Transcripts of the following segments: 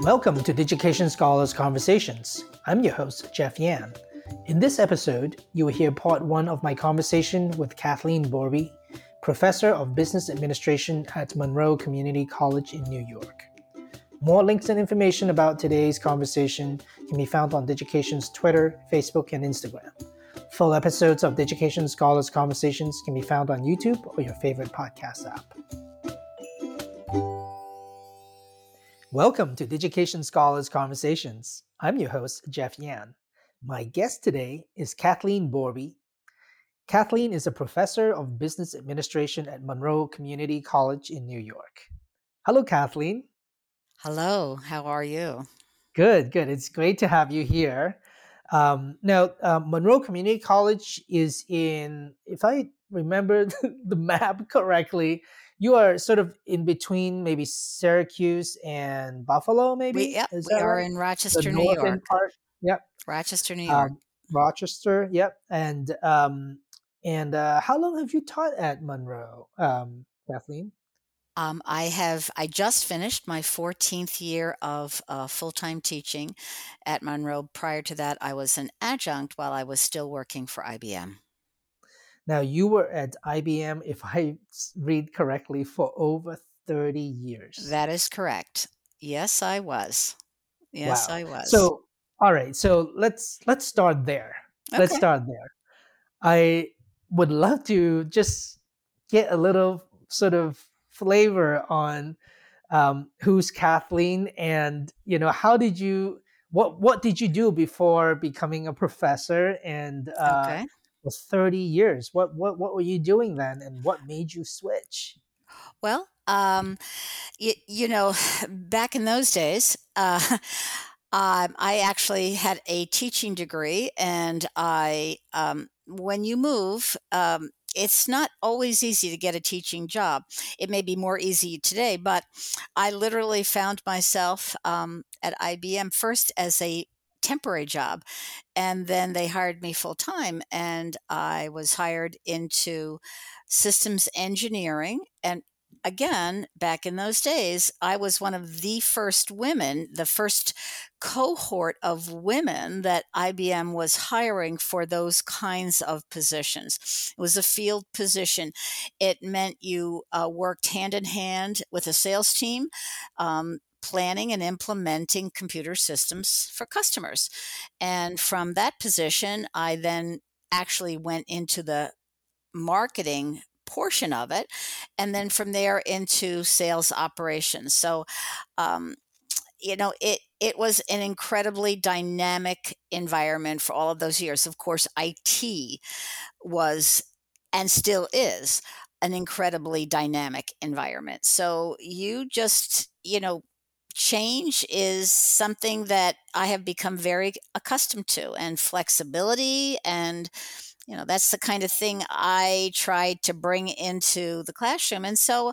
Welcome to Digication Scholars Conversations. I'm your host, Jeff Yan. In this episode, you will hear part one of my conversation with Kathleen Borbee, professor of business administration at Monroe Community College in New York. More links and information about today's conversation can be found on Digication's Twitter, Facebook, and Instagram. Full episodes of Digication Scholars Conversations can be found on YouTube or your favorite podcast app. Welcome to Digication Scholars Conversations. I'm your host, Jeff Yan. My guest today is Kathleen Borbee. Kathleen is a professor of business administration at Monroe Community College in New York. Hello, Kathleen. Hello, how are you? Good, good. It's great to have you here. Um, now, uh, Monroe Community College is in, if I remember the map correctly, you are sort of in between maybe Syracuse and Buffalo, maybe. We, yep, we are right? in Rochester, New York. Part. Yep. Rochester, New York. Um, Rochester. Yep. And um, and uh, how long have you taught at Monroe, um, Kathleen? Um, I have. I just finished my 14th year of uh, full time teaching at Monroe. Prior to that, I was an adjunct while I was still working for IBM. Now, you were at IBM, if I read correctly, for over 30 years. That is correct. Yes, I was. Yes, wow. I was. So, all right. So let's let's start there. Okay. Let's start there. I would love to just get a little sort of flavor on um, who's Kathleen, and you know how did you what what did you do before becoming a professor, and uh, okay for 30 years. What what what were you doing then and what made you switch? Well, um, you, you know, back in those days, uh, um, I actually had a teaching degree, and I, um, when you move, um, it's not always easy to get a teaching job. It may be more easy today, but I literally found myself um, at IBM first as a temporary job. And then they hired me full time, and I was hired into systems engineering. And again, back in those days, I was one of the first women, the first cohort of women that IBM was hiring for those kinds of positions. It was a field position. It meant you uh, worked hand in hand with a sales team. Um, planning and implementing computer systems for customers. And from that position, I then actually went into the marketing portion of it and then from there into sales operations so um, you know it it was an incredibly dynamic environment for all of those years of course IT was and still is an incredibly dynamic environment so you just you know change is something that I have become very accustomed to, and flexibility. And, you know, that's the kind of thing I tried to bring into the classroom. And so,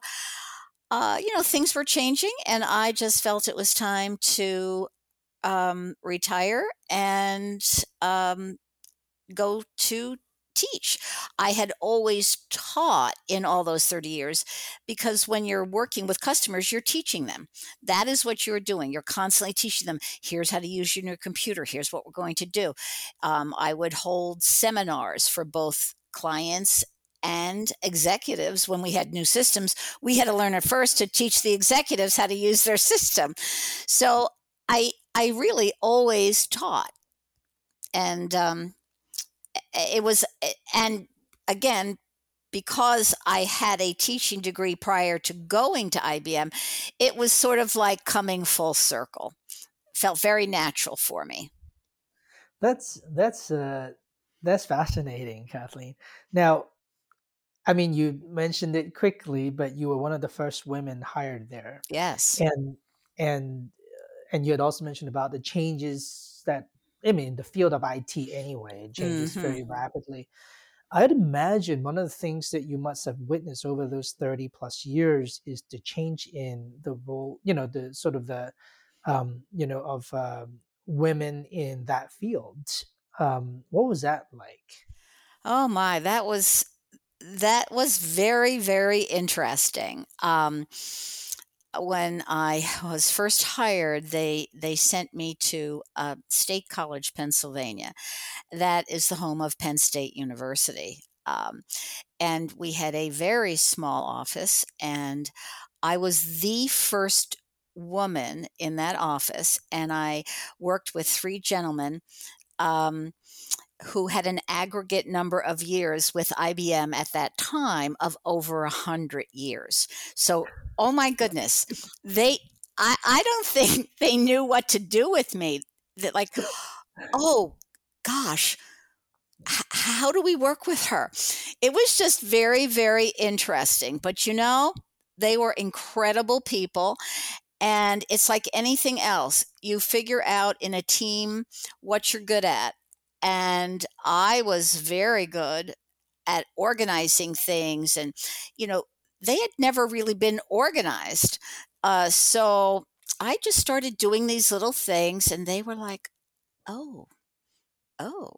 uh, you know, things were changing, and I just felt it was time to um, retire and um, go to teach. I had always taught in all those 30 years because when you're working with customers, you're teaching them. That is what you're doing. You're constantly teaching them here's how to use your new computer, here's what we're going to do. Um, I would hold seminars for both clients and executives when we had new systems we had to learn at first to teach the executives how to use their system so i i really always taught and um, it was and again because I had a teaching degree prior to going to IBM, it was sort of like coming full circle. Felt very natural for me. That's that's uh, that's fascinating, Kathleen. Now, I mean, you mentioned it quickly, but you were one of the first women hired there. Yes, and and and you had also mentioned about the changes that I mean, the field of IT anyway, it changes mm-hmm. very rapidly. I'd imagine one of the things that you must have witnessed over those 30 plus years is the change in the role, you know, the sort of the, um, you know, of um, women in that field. Um, what was that like? Oh my, that was that was very very interesting. Um, when I was first hired, they they sent me to uh, State College, Pennsylvania. That is the home of Penn State University. Um, and we had a very small office, and I was the first woman in that office, and I worked with three gentlemen. Um, who had an aggregate number of years with IBM at that time of over a hundred years. So, oh my goodness, they I, I don't think they knew what to do with me. That like, oh gosh, h- how do we work with her? It was just very, very interesting. But you know, they were incredible people. And it's like anything else. You figure out in a team what you're good at and I was very good at organizing things. And, you know, they had never really been organized. Uh, so I just started doing these little things, and they were like, oh, oh.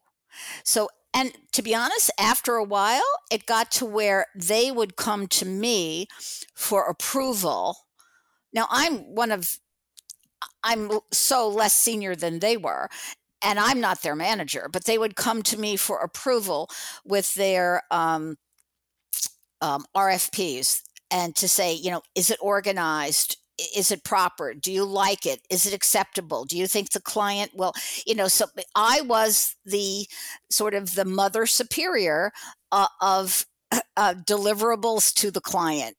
So, and to be honest, after a while, it got to where they would come to me for approval. Now, I'm one of I'm so less senior than they were and I'm not their manager, but they would come to me for approval with their um, um, RFPs and to say, you know, is it organized? Is it proper? Do you like it? Is it acceptable? Do you think the client will, you know? So I was the sort of the mother superior uh, of uh, deliverables to the client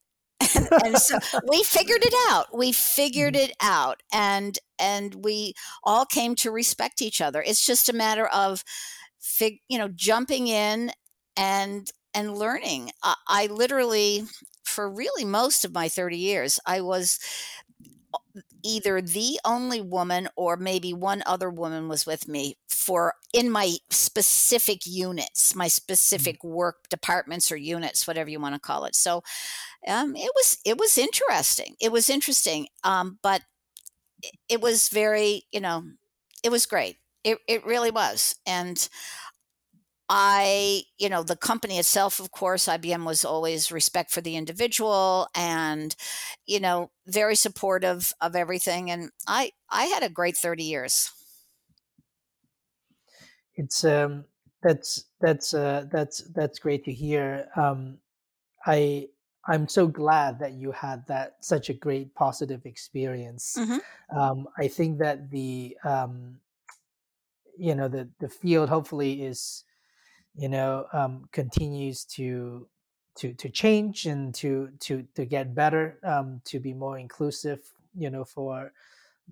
and, and so we figured it out. We figured mm-hmm. it out. And and we all came to respect each other. It's just a matter of fig, you know jumping in and and learning. I, I literally for really most of my 30 years i was either the only woman or maybe one other woman was with me for in my specific units my mm-hmm. specific work departments or units whatever you want to call it so um, it was it was interesting it was interesting um, but it, it was very you know it was great it, it really was and I, you know, the company itself, of course, IBM was always respect for the individual and, you know, very supportive of everything. And I, I had a great 30 years. It's, um, that's, that's, uh, that's, that's great to hear. Um, I, I'm so glad that you had that such a great positive experience. Mm-hmm. Um, I think that the, um, you know, the, the field hopefully is, you know um, continues to to to change and to to to get better um, to be more inclusive you know for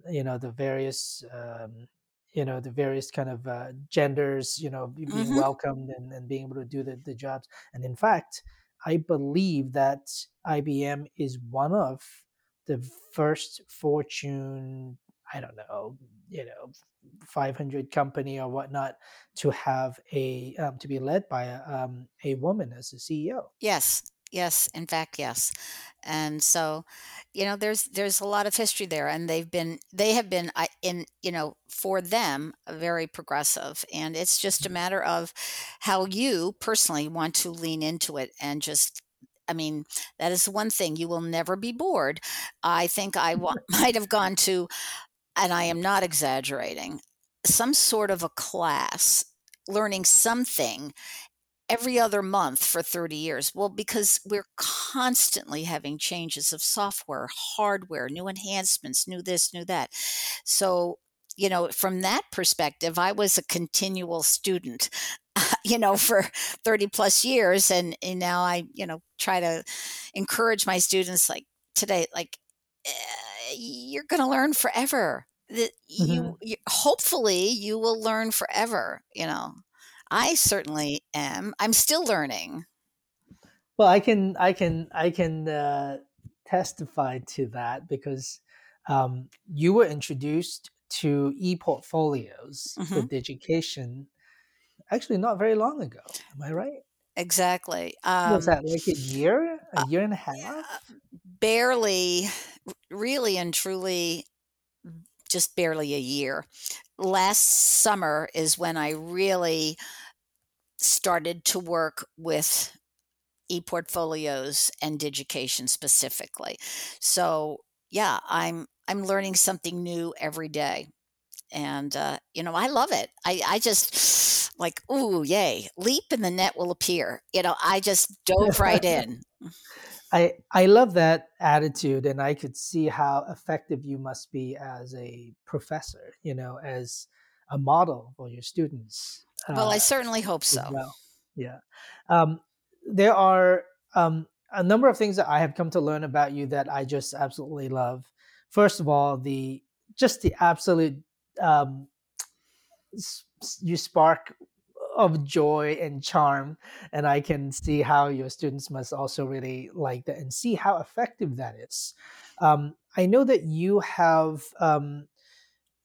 you know the various um, you know the various kind of uh, genders you know being mm-hmm. welcomed and, and being able to do the, the jobs and in fact i believe that ibm is one of the first fortune i don't know you know 500 company or whatnot to have a um, to be led by a, um, a woman as a ceo yes yes in fact yes and so you know there's there's a lot of history there and they've been they have been in you know for them very progressive and it's just a mm-hmm. matter of how you personally want to lean into it and just I mean, that is one thing. You will never be bored. I think I w- might have gone to and I am not exaggerating, some sort of a class learning something every other month for 30 years. Well, because we're constantly having changes of software, hardware, new enhancements, new this, new that. So, you know, from that perspective, I was a continual student, you know, for 30 plus years. And, and now I, you know, try to encourage my students like today, like, eh, you're going to learn forever. That mm-hmm. you, you hopefully you will learn forever. You know, I certainly am. I'm still learning. Well, I can I can I can uh, testify to that because um, you were introduced to e-portfolios mm-hmm. with education actually not very long ago. Am I right? Exactly. Um, was that like a year, a uh, year and a half? Uh, barely, really and truly, just barely a year. Last summer is when I really started to work with e-portfolios and education specifically. So, yeah, I'm I'm learning something new every day. And uh, you know, I love it. I, I just like, ooh, yay, leap and the net will appear. You know, I just dove right in. I I love that attitude, and I could see how effective you must be as a professor. You know, as a model for your students. Well, I uh, certainly hope so. Well, yeah. Um, there are um, a number of things that I have come to learn about you that I just absolutely love. First of all, the just the absolute um, you spark of joy and charm and i can see how your students must also really like that and see how effective that is um, i know that you have um,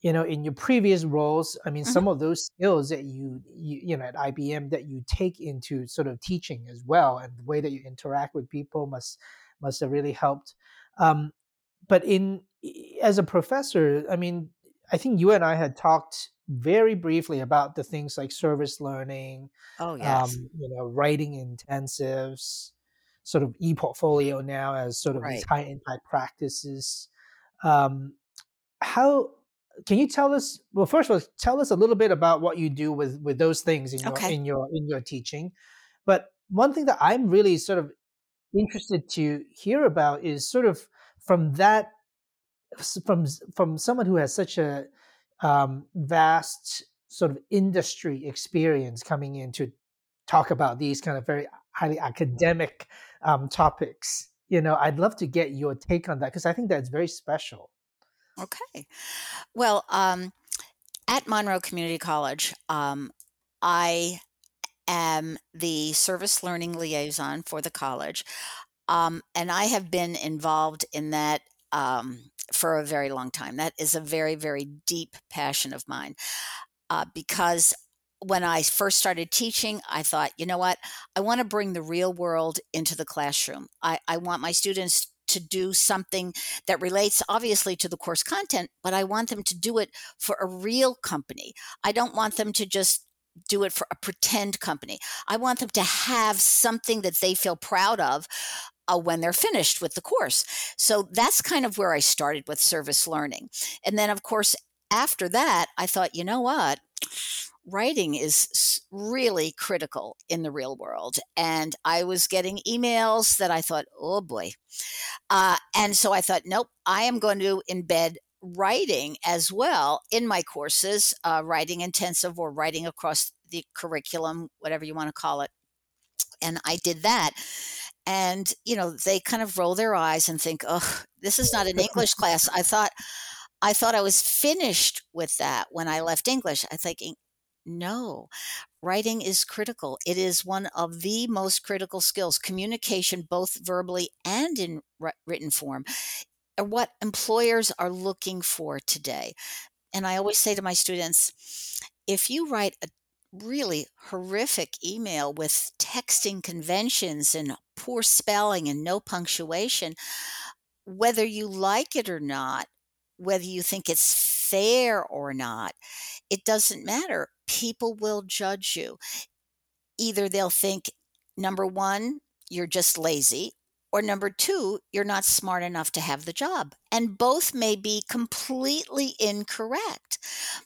you know in your previous roles i mean mm-hmm. some of those skills that you, you you know at ibm that you take into sort of teaching as well and the way that you interact with people must must have really helped um, but in as a professor i mean i think you and i had talked very briefly about the things like service learning, oh yes, um, you know, writing intensives, sort of e-portfolio now as sort of right. these high impact practices. Um, how can you tell us? Well, first of all, tell us a little bit about what you do with with those things in your okay. in your in your teaching. But one thing that I'm really sort of interested to hear about is sort of from that from from someone who has such a um, vast sort of industry experience coming in to talk about these kind of very highly academic um, topics. You know, I'd love to get your take on that because I think that's very special. Okay. Well, um, at Monroe Community College, um, I am the service learning liaison for the college. Um, and I have been involved in that um, for a very long time. That is a very, very deep passion of mine uh, because when I first started teaching, I thought, you know what? I want to bring the real world into the classroom. I, I want my students to do something that relates obviously to the course content, but I want them to do it for a real company. I don't want them to just do it for a pretend company. I want them to have something that they feel proud of uh, when they're finished with the course. So that's kind of where I started with service learning. And then, of course, after that, I thought, you know what? Writing is really critical in the real world. And I was getting emails that I thought, oh boy. Uh, and so I thought, nope, I am going to embed writing as well in my courses, uh, writing intensive or writing across the curriculum, whatever you want to call it. And I did that and you know they kind of roll their eyes and think oh this is not an english class. I thought i thought i was finished with that when i left english. I thinking no writing is critical. It is one of the most critical skills. Communication both verbally and in written form are what employers are looking for today. And i always say to my students if you write a really horrific email with texting conventions and poor spelling and no punctuation, whether you like it or not, whether you think it's fair or not, it doesn't matter. People will judge you. Either they'll think, number one, you're just lazy, or number two, you're not smart enough to have the job. And both may be completely incorrect,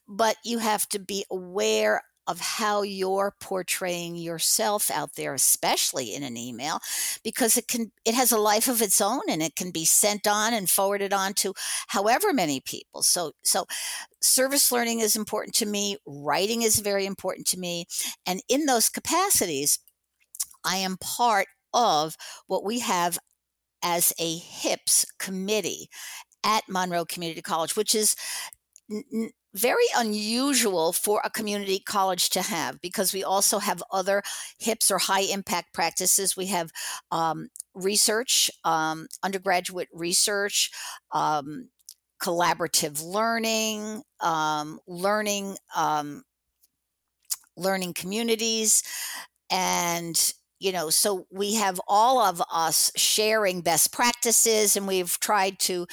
but you have to be aware of how you're portraying yourself out there especially in an email because it can it has a life of its own and it can be sent on and forwarded on to however many people. So so service learning is important to me writing is very important to me and in those capacities i am part of what we have as a hips committee at monroe community college which is very unusual for a community college to have because we also have other hips or high impact practices. We have um, research, um, undergraduate research, um, collaborative learning, um, learning, um, learning communities, and you know so we have all of us sharing best practices and we've tried to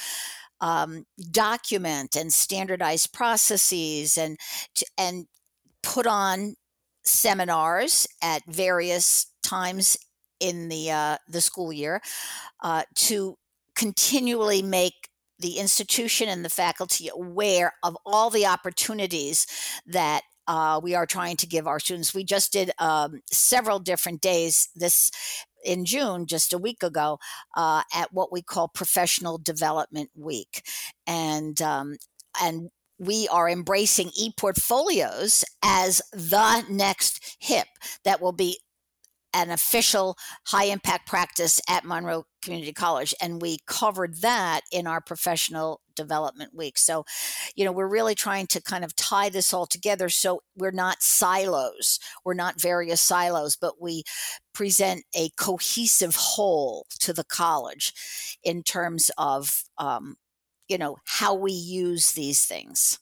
um, document and standardize processes and and put on seminars at various times in the uh, the school year uh, to continually make the institution and the faculty aware of all the opportunities that uh, we are trying to give our students. We just did um, several different days this in June, just a week ago, uh, at what we call Professional Development Week, and um, and we are embracing e-portfolios as the next hip that will be an official high impact practice at Monroe Community College. And we covered that in our professional development week. So, you know, we're really trying to kind of tie this all together so we're not silos. We're not various silos, but we present a cohesive whole to the college in terms of, um, you know, how we use these things.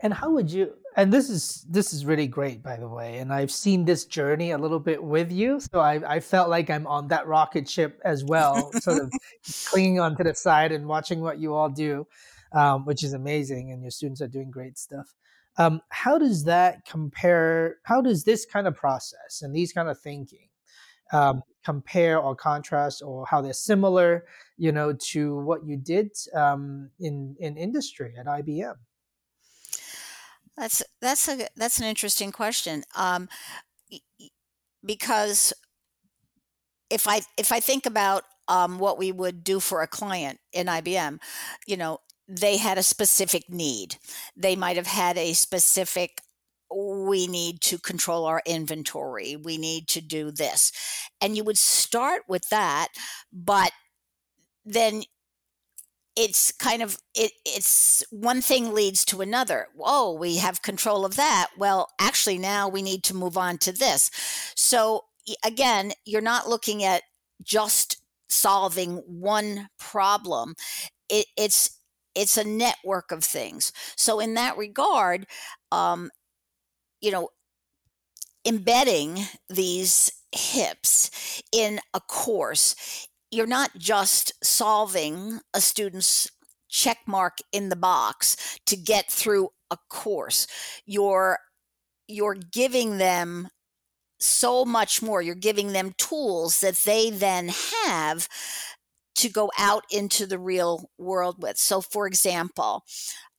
And how would you and this is this is really great by the way and i've seen this journey a little bit with you so i, I felt like i'm on that rocket ship as well sort of clinging onto the side and watching what you all do um, which is amazing and your students are doing great stuff. Um, how does that compare how does this kind of process and these kind of thinking um, compare or contrast or how they're similar you know to what you did um, in in industry at ibm that's that's a that's an interesting question. Um, because if I if I think about um, what we would do for a client in IBM, you know, they had a specific need. They might have had a specific we need to control our inventory. We need to do this. And you would start with that, but then it's kind of it, it's one thing leads to another. Oh we have control of that. Well actually now we need to move on to this. So again you're not looking at just solving one problem. It, it's it's a network of things. So in that regard um, you know embedding these hips in a course you're not just solving a student's check mark in the box to get through a course. You're you're giving them so much more. You're giving them tools that they then have to go out into the real world with. So for example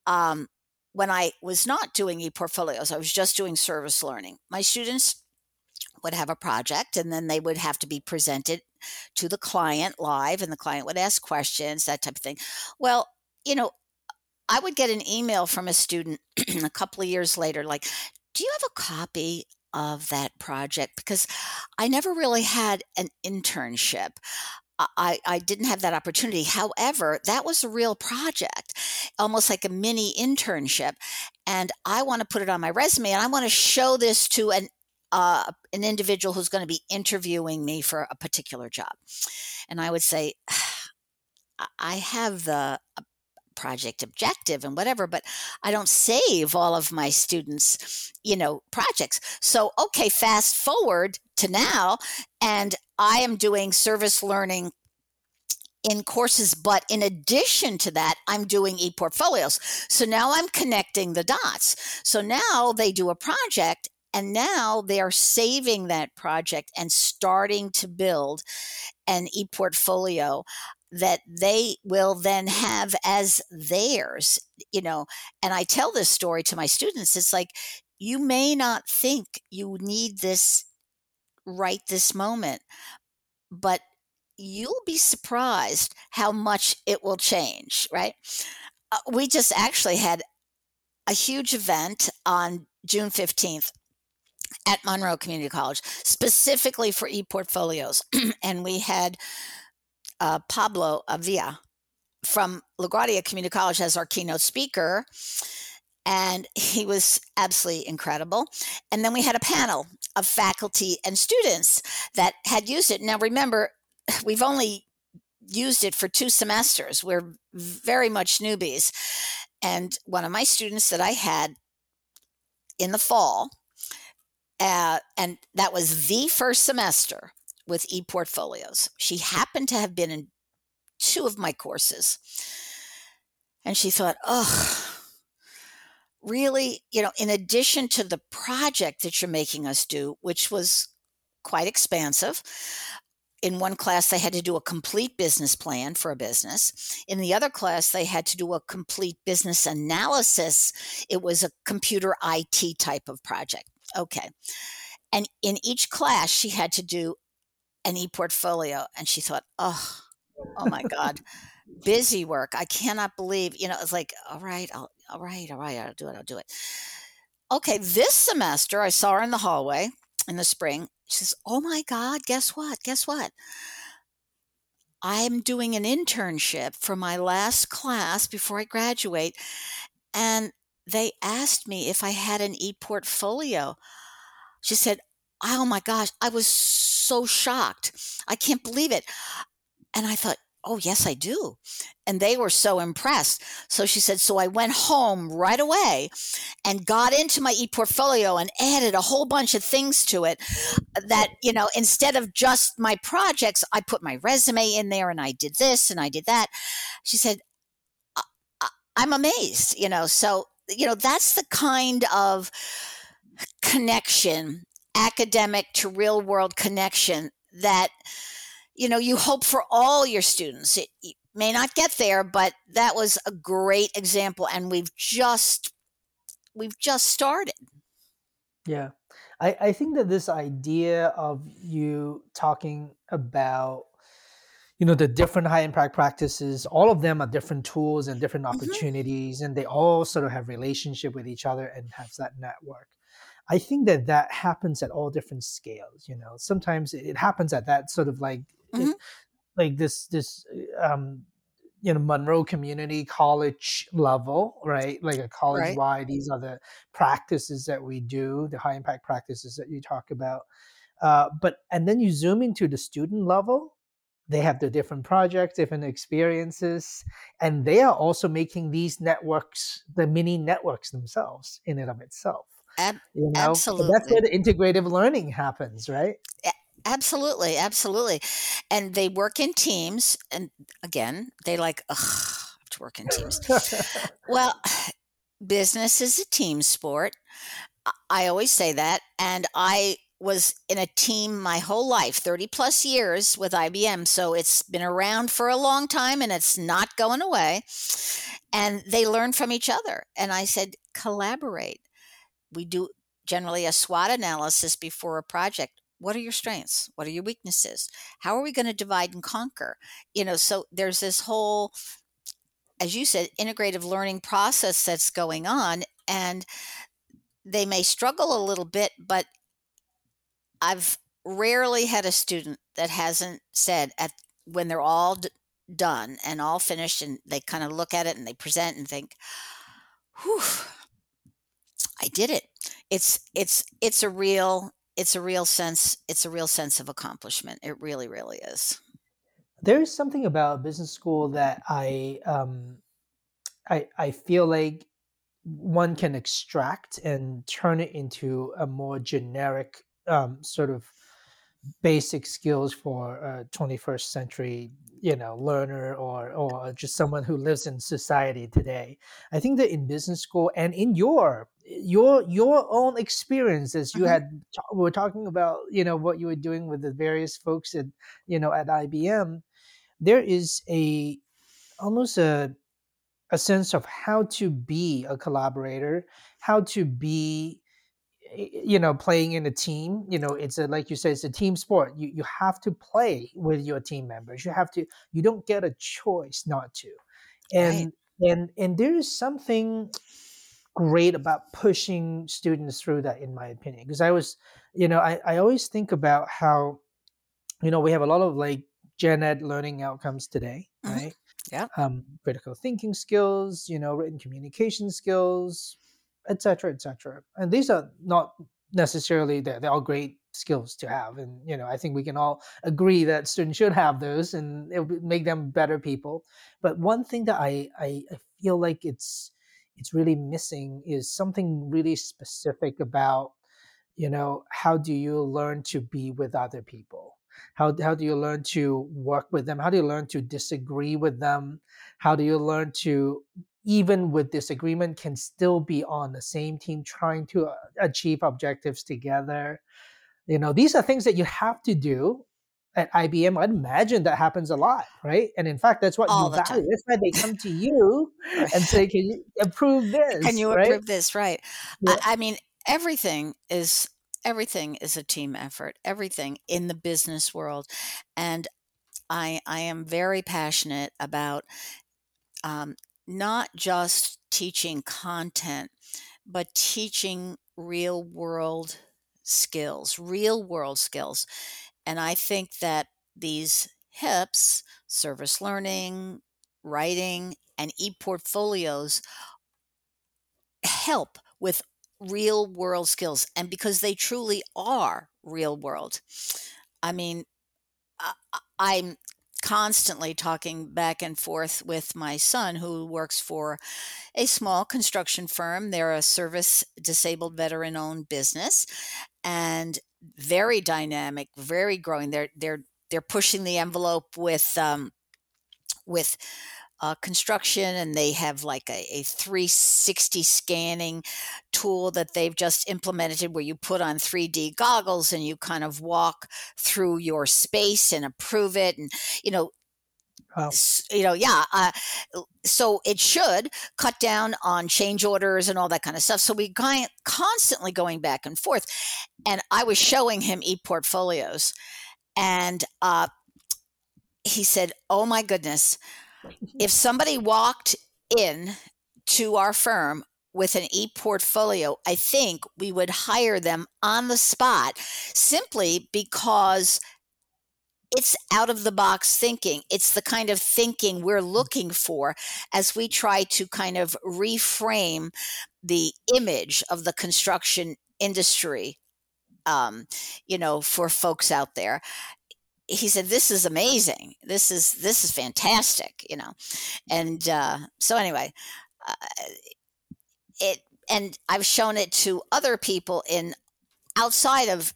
um, when i was not doing e-portfolios i was just doing service learning. My students would have a project and then they would have to be presented to the client live and the client would ask questions, that type of thing. Well, you know, I would get an email from a student a couple of years later, like, do you have a copy of that project? Because I never really had an internship. I, I didn't have that opportunity. However, that was a real project, almost like a mini internship. And I want to put it on my resume and I want to show this to an uh, an individual who's going to be interviewing me for a particular job. And I would say, I have the uh, project objective and whatever, but I don't save all of my students, you know, projects. So, okay, fast forward to now, and I am doing service learning in courses, but in addition to that, I'm doing e portfolios. So now I'm connecting the dots. So now they do a project and now they are saving that project and starting to build an e portfolio that they will then have as theirs, you know. And I tell this story to my students it's like, you may not think you need this right this moment, but you'll be surprised how much it will change, right? Uh, we just actually had a huge event on June 15th at Monroe Community College, specifically for e-portfolios. and we had uh, Pablo Avila from LaGuardia Community College as our keynote speaker. And he was absolutely incredible. And then we had a panel of faculty and students that had used it. Now, remember, we've only used it for two semesters. We're very much newbies. And one of my students that I had in the fall uh, and that was the first semester with e-portfolios. She happened to have been in two of my courses. And she thought, oh, really, you know, in addition to the project that you're making us do, which was quite expansive, in one class, they had to do a complete business plan for a business. In the other class, they had to do a complete business analysis. It was a computer IT type of project. Okay. And in each class, she had to do an e portfolio. And she thought, oh, oh my God, busy work. I cannot believe, you know, it's like, all right, I'll, all right, all right, I'll do it, I'll do it. Okay, this semester, I saw her in the hallway in the spring. She says, Oh my God, guess what? Guess what? I'm doing an internship for my last class before I graduate. And they asked me if I had an e portfolio. She said, Oh my gosh, I was so shocked. I can't believe it. And I thought, Oh, yes, I do. And they were so impressed. So she said, So I went home right away and got into my e-portfolio and added a whole bunch of things to it that, you know, instead of just my projects, I put my resume in there and I did this and I did that. She said, I'm amazed, you know. So, you know, that's the kind of connection, academic to real world connection that you know, you hope for all your students. It, it may not get there, but that was a great example, and we've just we've just started. Yeah, I, I think that this idea of you talking about you know the different high impact practices all of them are different tools and different mm-hmm. opportunities mm-hmm. and they all sort of have relationship with each other and have that network i think that that happens at all different scales you know sometimes it happens at that sort of like mm-hmm. like this this um you know monroe community college level right like a college wide right. these are the practices that we do the high impact practices that you talk about uh, but and then you zoom into the student level they have their different projects different experiences and they are also making these networks the mini networks themselves in and of itself Ab- you know? absolutely so that's where the integrative learning happens right Absolutely, absolutely. And they work in teams. And again, they like, ugh, have to work in teams. well, business is a team sport. I always say that. And I was in a team my whole life 30 plus years with IBM so it's been around for a long time and it's not going away. And they learn from each other and I said collaborate. We do generally a SWOT analysis before a project. What are your strengths? What are your weaknesses? How are we going to divide and conquer? You know so there's this whole as you said integrative learning process that's going on and they may struggle a little bit but i've rarely had a student that hasn't said at when they're all d- done and all finished and they kind of look at it and they present and think whew i did it. It's it's it's a real it's a real sense it's a real sense of accomplishment. It really really is. There is something about business school that i um i i feel like one can extract and turn it into a more generic um, sort of basic skills for a 21st century you know learner or or just someone who lives in society today i think that in business school and in your your your own experiences you mm-hmm. had we were talking about you know what you were doing with the various folks at you know at IBM there is a almost a a sense of how to be a collaborator how to be you know playing in a team you know it's a like you said it's a team sport. You you have to play with your team members. You have to you don't get a choice not to. And right. and and there is something great about pushing students through that in my opinion because i was you know I, I always think about how you know we have a lot of like gen ed learning outcomes today mm-hmm. right? Yeah. Um critical thinking skills you know written communication skills etc etc and these are not necessarily they're, they're all great skills to have and you know i think we can all agree that students should have those and it would make them better people. But one thing that i i, I feel like it's it's really missing is something really specific about you know how do you learn to be with other people? How, how do you learn to work with them? How do you learn to disagree with them? How do you learn to even with disagreement can still be on the same team trying to uh, achieve objectives together you know these are things that you have to do at IBM, I'd imagine that happens a lot, right? And in fact, that's what All you value. time. That's why they come to you and say, "Can you approve this?" Can you right? approve this? Right. Yeah. I, I mean, everything is everything is a team effort. Everything in the business world, and I I am very passionate about um, not just teaching content, but teaching real world skills, real world skills. And I think that these HIPs, service learning, writing, and e portfolios help with real world skills. And because they truly are real world, I mean, I- I'm constantly talking back and forth with my son who works for a small construction firm. They're a service disabled veteran owned business and very dynamic, very growing. They're they're they're pushing the envelope with um, with uh, construction, and they have like a, a 360 scanning tool that they've just implemented where you put on 3D goggles and you kind of walk through your space and approve it. And, you know, Wow. you know, yeah. Uh, so it should cut down on change orders and all that kind of stuff. So we kind constantly going back and forth. And I was showing him e portfolios, and uh, he said, "Oh my goodness, if somebody walked in to our firm." With an e portfolio, I think we would hire them on the spot simply because it's out of the box thinking. It's the kind of thinking we're looking for as we try to kind of reframe the image of the construction industry, um, you know, for folks out there. He said, "This is amazing. This is this is fantastic," you know, and uh, so anyway, uh, it and I've shown it to other people in outside of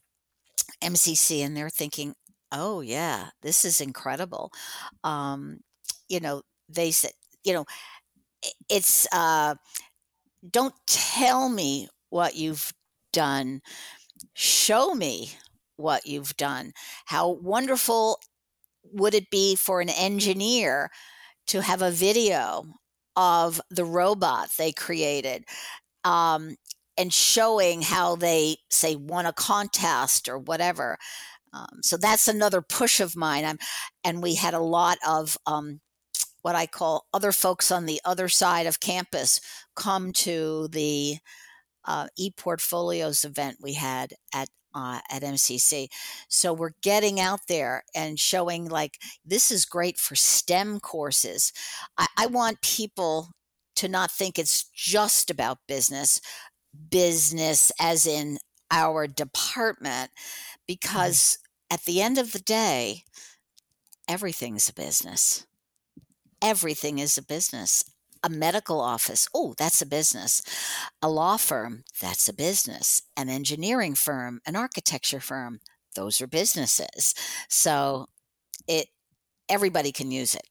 MCC, and they're thinking, "Oh yeah, this is incredible." Um, you know, they said, you know, it's uh, don't tell me what you've done, show me what you've done. How wonderful would it be for an engineer to have a video of the robot they created? Um, and showing how they say won a contest or whatever um, so that's another push of mine I'm, and we had a lot of um, what i call other folks on the other side of campus come to the uh, e-portfolios event we had at uh, at mcc so we're getting out there and showing like this is great for stem courses. I, I want people to not think it's just about business business as in our department because at the end of the day everything's a business. Everything is a business a medical office oh that's a business. A law firm that's a business. An engineering firm an architecture firm those are businesses. So it everybody can use it.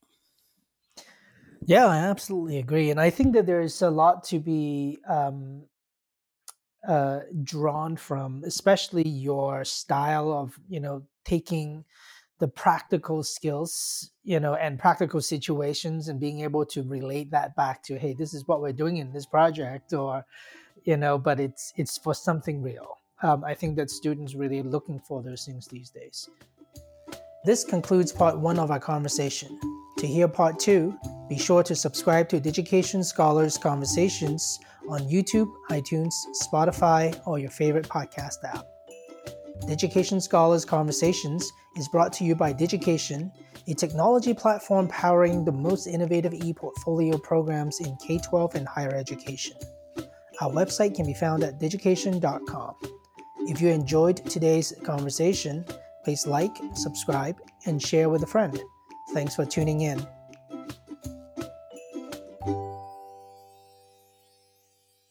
Yeah, I absolutely agree, and I think that there is a lot to be um, uh, drawn from, especially your style of you know taking the practical skills, you know, and practical situations, and being able to relate that back to, hey, this is what we're doing in this project, or you know, but it's it's for something real. Um, I think that students really looking for those things these days. This concludes part one of our conversation. To hear part two, be sure to subscribe to Digication Scholars Conversations on YouTube, iTunes, Spotify, or your favorite podcast app. Digication Scholars Conversations is brought to you by Digication, a technology platform powering the most innovative e portfolio programs in K 12 and higher education. Our website can be found at digication.com. If you enjoyed today's conversation, please like, subscribe, and share with a friend. Thanks for tuning in.